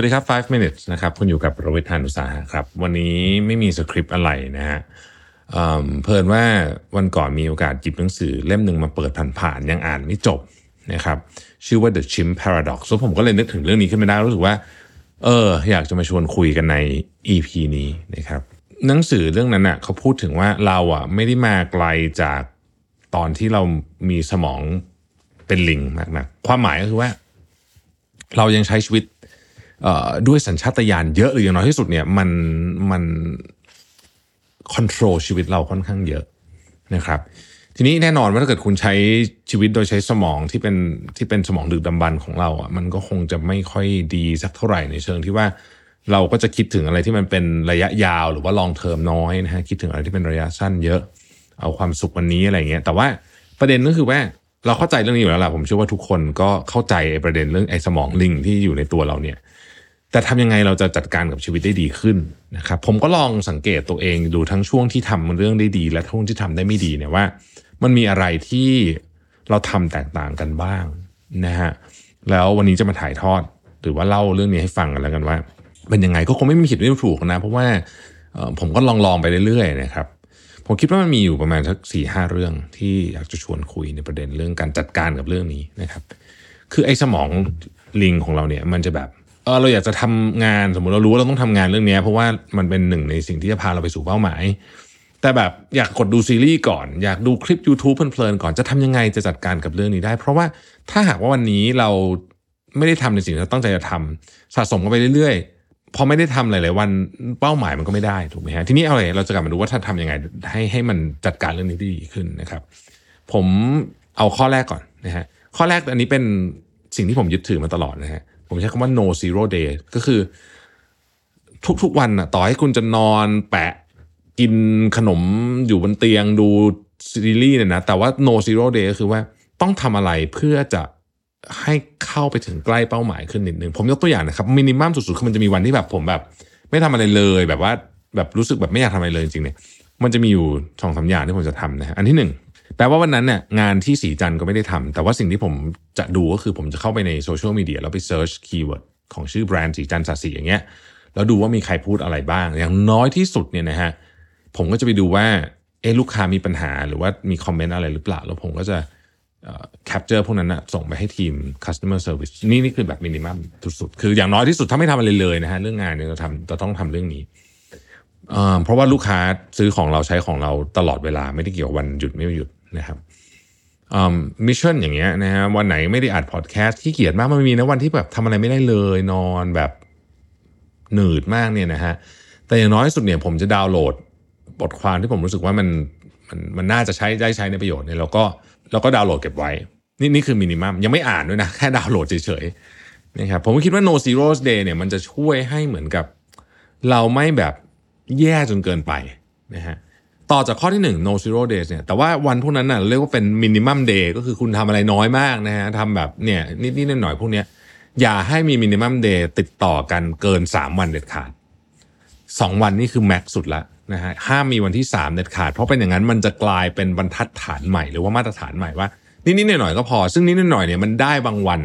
วัสดีครับ 5 minutes นะครับ คุณอยู่กับประวิทยานุสาหะครับ วันนี้ไม่มีสคริปต์อะไรนะฮะเเพลินว่าวันก่อนมีโอกาสหยิบหนังสือเล่มหนึ่งมาเปิดผ่านๆ ยังอ่านไม่จบนะครับ ชื่อว่า The Chimp Paradox แล้วผมก็เลยนึกถึงเรื่องนี้ขึ้นมาได้รู้สึกว่า เออ อยากจะมาชวนคุยกันใน EP นี้นะครับ หนังสือเรื่องนั้นอะเขาพูดถึงว่าเราอะไม่ได้มาไกลจากตอนที่เรามีสมองเป็นลิงมากนะความหมายก็คือว่า เรายังใช้ชีวิต ด้วยสัญชาตญาณเยอะหรืออย่างน้อยที่สุดเนี่ยมันมันคอนโทรลชีวิตเราค่อนข้างเยอะนะครับทีนี้แน่นอนว่าถ้าเกิดคุณใช้ชีวิตโดยใช้สมองที่เป็นที่เป็นสมองดึกดำบรรพ์ของเราอะมันก็คงจะไม่ค่อยดีสักเท่าไหร่ในเชิงที่ว่าเราก็จะคิดถึงอะไรที่มันเป็นระยะยาวหรือว่าลองเทอมน้อยนะฮะคิดถึงอะไรที่เป็นระยะสั้นเยอะ เอาความสุขวันนี้อะไรเงี้ยแต่ว่าประเด็นก็คือว่าเราเข้าใจเรื่องนี้อยู่แล้วล่ะผมเชื่อว่าทุกคนก็เข้าใจประเด็นเรื่องไอ้สมองลิงที่อยู่ในตัวเราเนี่ย แต่ทำยังไงเราจะจัดการกับชีวิตได้ดีขึ้นนะครับผมก็ลองสังเกตตัวเองดูทั้งช่วงที่ทำเรื่องได้ดี และช่วงที่ทำได้ไม่ดีเนี่ยว่า มันมีอะไรที่เราทำแตกต่างกันบ้างนะฮะแล้ววันนี้จะมาถ่ายทอด หรือว่าเล่าเรื่องนี้ให้ฟังกันแล้วกันว่าเป็นยังไงก็คงไม่มีผิดไม่ถูกนะ เพราะว่าผมก็ลองลองไปเรื่อยๆนะครับผมคิดว่ามันมีอยู่ประมาณสักสี่ห้าเรื่องที่อยากจะชวนคุยในประเด็นเรื่องการจัดการกับเรื่องนี้นะครับ คือไอ้สมองลิงของเราเนี่ย มันจะแบบ เออเราอยากจะทำงานสมมติเรารู้ว่าเราต้องทำงานเรื่องนี้เพราะว่ามันเป็นหนึ่งในสิ่งที่จะพาเราไปสู่เป้าหมาย แต่แบบอยากกดดูซีรีส์ก่อน อยากดูคลิป YouTube เพลินๆก่อนจะทำยังไงจะจัดการกับเรื่องนี้ได้ เพราะว่าถ้าหากว่าวันนี้เราไม่ได้ทำในสิ่งที่เราตั้งใจจะทำสะสมกันไปเรื่อยๆพอไม่ได้ทำหลายๆวันเป้าหมายมันก็ไม่ได้ถูกไหมฮะทีนี้เอาเลยเราจะกลับมาดูว่าถ้าทำยังไงให้ให้มันจัดการเรื่องนี้ได้ดีขึ้นนะครับ ผมเอาข้อแรกก่อนนะฮะข้อแรกอันนี้เป็นสิ่งที่ผมยึดถือมาตลอดนะฮะ ผมใช้คำว่า no zero day ก็คือ ทุกๆวันน่ะต่อให้คุณจะนอนแปะกินขนมอยู่บนเตียงดูซีรีส์เนี่ยนะ แต่ว่า no zero day ก็คือว่าต้องทำอะไรเพื่อจะให้เข้าไปถึงใกล้เป้าหมายขึ้นนิดนึง ผมยกตัวอย่างนะครับ minimum สุดๆ คือมันจะมีวันที่แบบผมแบบ ไม่ทำอะไรเลยแบบว่าแบบรู้สึกแบบไม่อยากทำอะไรเลยจริงๆเนี่ยมันจะมีอยู่สองสามอย่างที่ผมจะทำนะฮะอันที่หนึ่ง แปลว่าวันนั้นเนี่ยงานที่สีจันก็ไม่ได้ทำแต่ว่าสิ่งที่ผมจะดูก็คือผมจะเข้าไปในโซเชียลมีเดียแล้วไป search keywordของชื่อแบรนด์สีจันทร์สัสีอย่างเงี้ยแล้วดูว่ามีใครพูดอะไรบ้าง อย่างน้อยที่สุดเนี่ยนะฮะผมก็จะไปดูว่าเอ๊ะลูกค้ามีปัญหาหรือว่ามีคอมเมนต์อะไรหรือเปล่า แล้วผมก็จะ capture พวกนั้นนะส่งไปให้ทีม customer service นี่นี่คือแบบ minimum สุดๆคืออย่างน้อยที่สุดถ้าไม่ทำอะไรเลยนะฮะเรื่องงานเนี่ยเราทำเราต้องทำเรื่องนี้เอ่อเพราะว่าลูกค้าซื้อของเราใช้ของเราตลอดเวลาไม่ได้เกี่ยววันหยุดไม่หยุด นะครับmission อย่างเงี้ยนะฮะวันไหนไม่ได้อัดพอดแคสต์ขี้เกียจมากมันมีนะวันที่แบบทำอะไรไม่ได้เลยนอนแบบหนืดมากเนี่ยนะฮะแต่อย่างน้อยสุดเนี่ยผมจะดาวน์โหลดบทความที่ผมรู้สึกว่ามันมันมันน่าจะใช้ได้ใช้ในประโยชน์เนี่ยเราก็เราก็ดาวน์โหลดเก็บไว้ นี่นี่คือ minimum ยังไม่อ่านด้วยนะ แค่ดาวน์โหลดเฉยๆนะครับผมคิดว่า no zero day เนี่ยมันจะช่วยให้เหมือนกับ เราไม่แบบแย่จนเกินไปนะฮะ ต่อจากข้อที่ 1 no zero days เนี่ยแต่ว่าวันพวกนั้นน่ะเรียกว่าเป็น minimum day ก็คือคุณทำอะไรน้อยมากนะฮะทำแบบเนี่ยนิดๆหน่อยๆพวกเนี้ยอย่าให้มี minimum day ติดต่อกันเกิน 3 วันเด็ดขาด 2 วันนี่คือแม็กสุดละนะฮะห้ามมีวันที่ 3 เด็ดขาด เพราะเป็นอย่างนั้นมันจะกลายเป็นบรรทัดฐานใหม่หรือว่ามาตรฐานใหม่ว่านิดๆหน่อยๆก็พอ ซึ่งนิดๆหน่อยๆเนี่ยมันได้บางวัน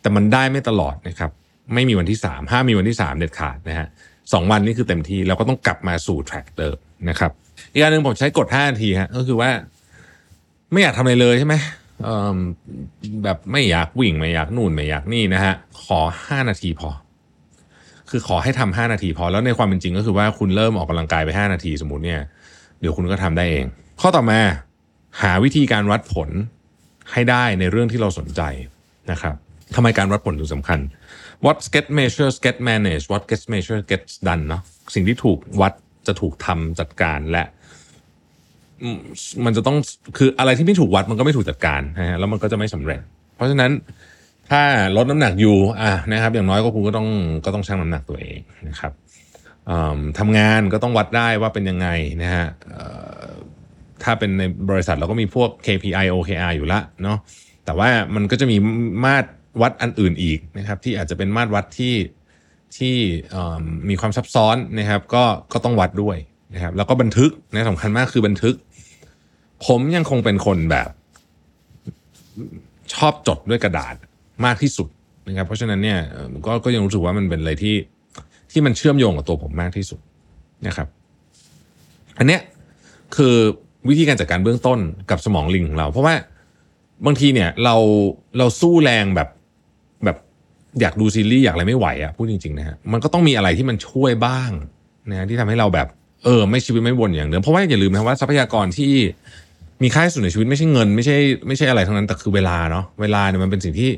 แต่มันได้ไม่ตลอดนะครับไม่มีวันที่ 3 ห้ามมีวันที่ 3 เด็ดขาดนะฮะสองวันนี่คือเต็มที่เราก็ต้องกลับมาสู่แทร็กเดิมนะครับ อีกอันหนึ่งผมใช้กด5นาทีฮะก็คือว่า ไม่อยากทำอะไรเลยใช่ไหมเอิ่มแบบไม่อยากวิ่งไม่อยากนู่นไม่อยากนี่นะฮะขอ5นาทีพอ คือขอให้ทำ5นาทีพอแล้วในความเป็นจริงก็คือว่าคุณเริ่มออกกำลังกายไป5นาทีสมมติเนี่ย เดี๋ยวคุณก็ทำได้เอง ข้อต่อมาหาวิธีการวัดผลให้ได้ในเรื่องที่เราสนใจนะครับทำไมการวัดผลถึงสำคัญ what get measures get managed what gets measured gets done เนาะสิ่งที่ถูกวัด จะถูกทำจัดการและมันจะต้องคืออะไรที่ไม่ถูกวัดมันก็ไม่ถูกจัดการนะฮะแล้วมันก็จะไม่สำเร็จ เพราะฉะนั้นถ้าลดน้ำหนักอยู่อะนะครับ อย่างน้อยก็คุณก็ต้องก็ต้องชั่งน้ำหนักตัวเองนะครับทำงานก็ต้องวัดได้ว่าเป็นยังไงนะฮะถ้าเป็นในบริษัทเราก็มีพวก KPI OKR อยู่ละเนาะแต่ว่ามันก็จะมีมาตรวัดอันอื่นอีกนะครับ ที่อาจจะเป็นมาตรวัดที่ ที่มีความซับซ้อนนะครับ ก็ก็ต้องวัดด้วยนะครับ แล้วก็บันทึกนะสำคัญมากคือบันทึก ผมยังคงเป็นคนแบบ ชอบจดด้วยกระดาษมากที่สุดนะครับ เพราะฉะนั้นเนี่ยก็ก็ยังรู้สึกว่ามันเป็นอะไรที่ที่มันเชื่อมโยงกับตัวผมมากที่สุดนะครับ อันเนี้ยคือวิธีการจัดการเบื้องต้นกับสมองลิงของเรา เพราะว่าบางทีเนี่ยเราเราสู้แรงแบบแบบ อยากดูซีรีส์อยากอะไรไม่ไหวอะพูดจริงๆนะฮะมันก็ต้องมีอะไรที่มันช่วยบ้างนะฮะที่ทำให้เราแบบเออไม่ชีวิตไม่วนอย่างเดิมเพราะว่าอย่าลืมนะว่าทรัพยากรที่มีค่าที่สุดในชีวิตไม่ใช่เงิน ไม่ใช่ไม่ใช่อะไรทั้งนั้นแต่คือเวลาเนาะเวลาเนี่ยมันเป็นสิ่งที่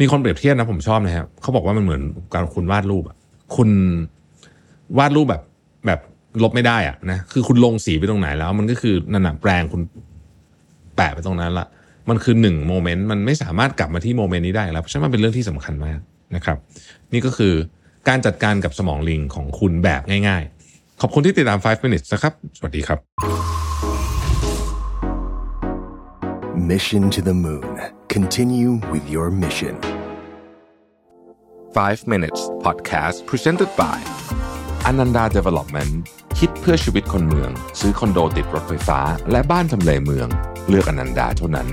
มีคนเปรียบเทียบนะผมชอบนะครับเขาบอกว่ามันเหมือนการคุณวาดรูปอะคุณวาดรูปแบบแบบลบไม่ได้อะนะคือคุณลงสีไปตรงไหนแล้ว มันก็คือนั่นน่ะแปลงคุณแปะไปตรงนั้นละ มันคือหนึ่งโมเมนต์มันไม่สามารถกลับมาที่โมเมนต์นี้ได้แล้วเพราะฉะนั้นมันเป็นเรื่องที่สำคัญมากนะครับ นี่ก็คือการจัดการกับสมองลิงของคุณแบบง่าย ๆ ขอบคุณที่ติดตาม 5 minutes นะครับ สวัสดีครับ Mission to the Moon. Continue with your mission. 5 minutes podcast presented by Ananda Development คิดเพื่อชีวิตคนเมือง ซื้อคอนโดติดรถไฟฟ้า และบ้านทำเลเมือง เลือกอนันดาเท่านั้น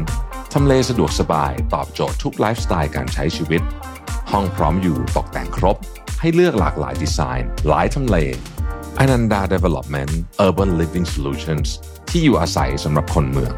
ทำเลสะดวกสบายตอบโจทย์ทุกไลฟ์สไตล์การใช้ชีวิต ห้องพร้อมอยู่ตกแต่งครบ ให้เลือกหลากหลายดีไซน์ หลายทำเลอนันดา Development Urban Living Solutions ที่อยู่อาศัยสำหรับคนเมือง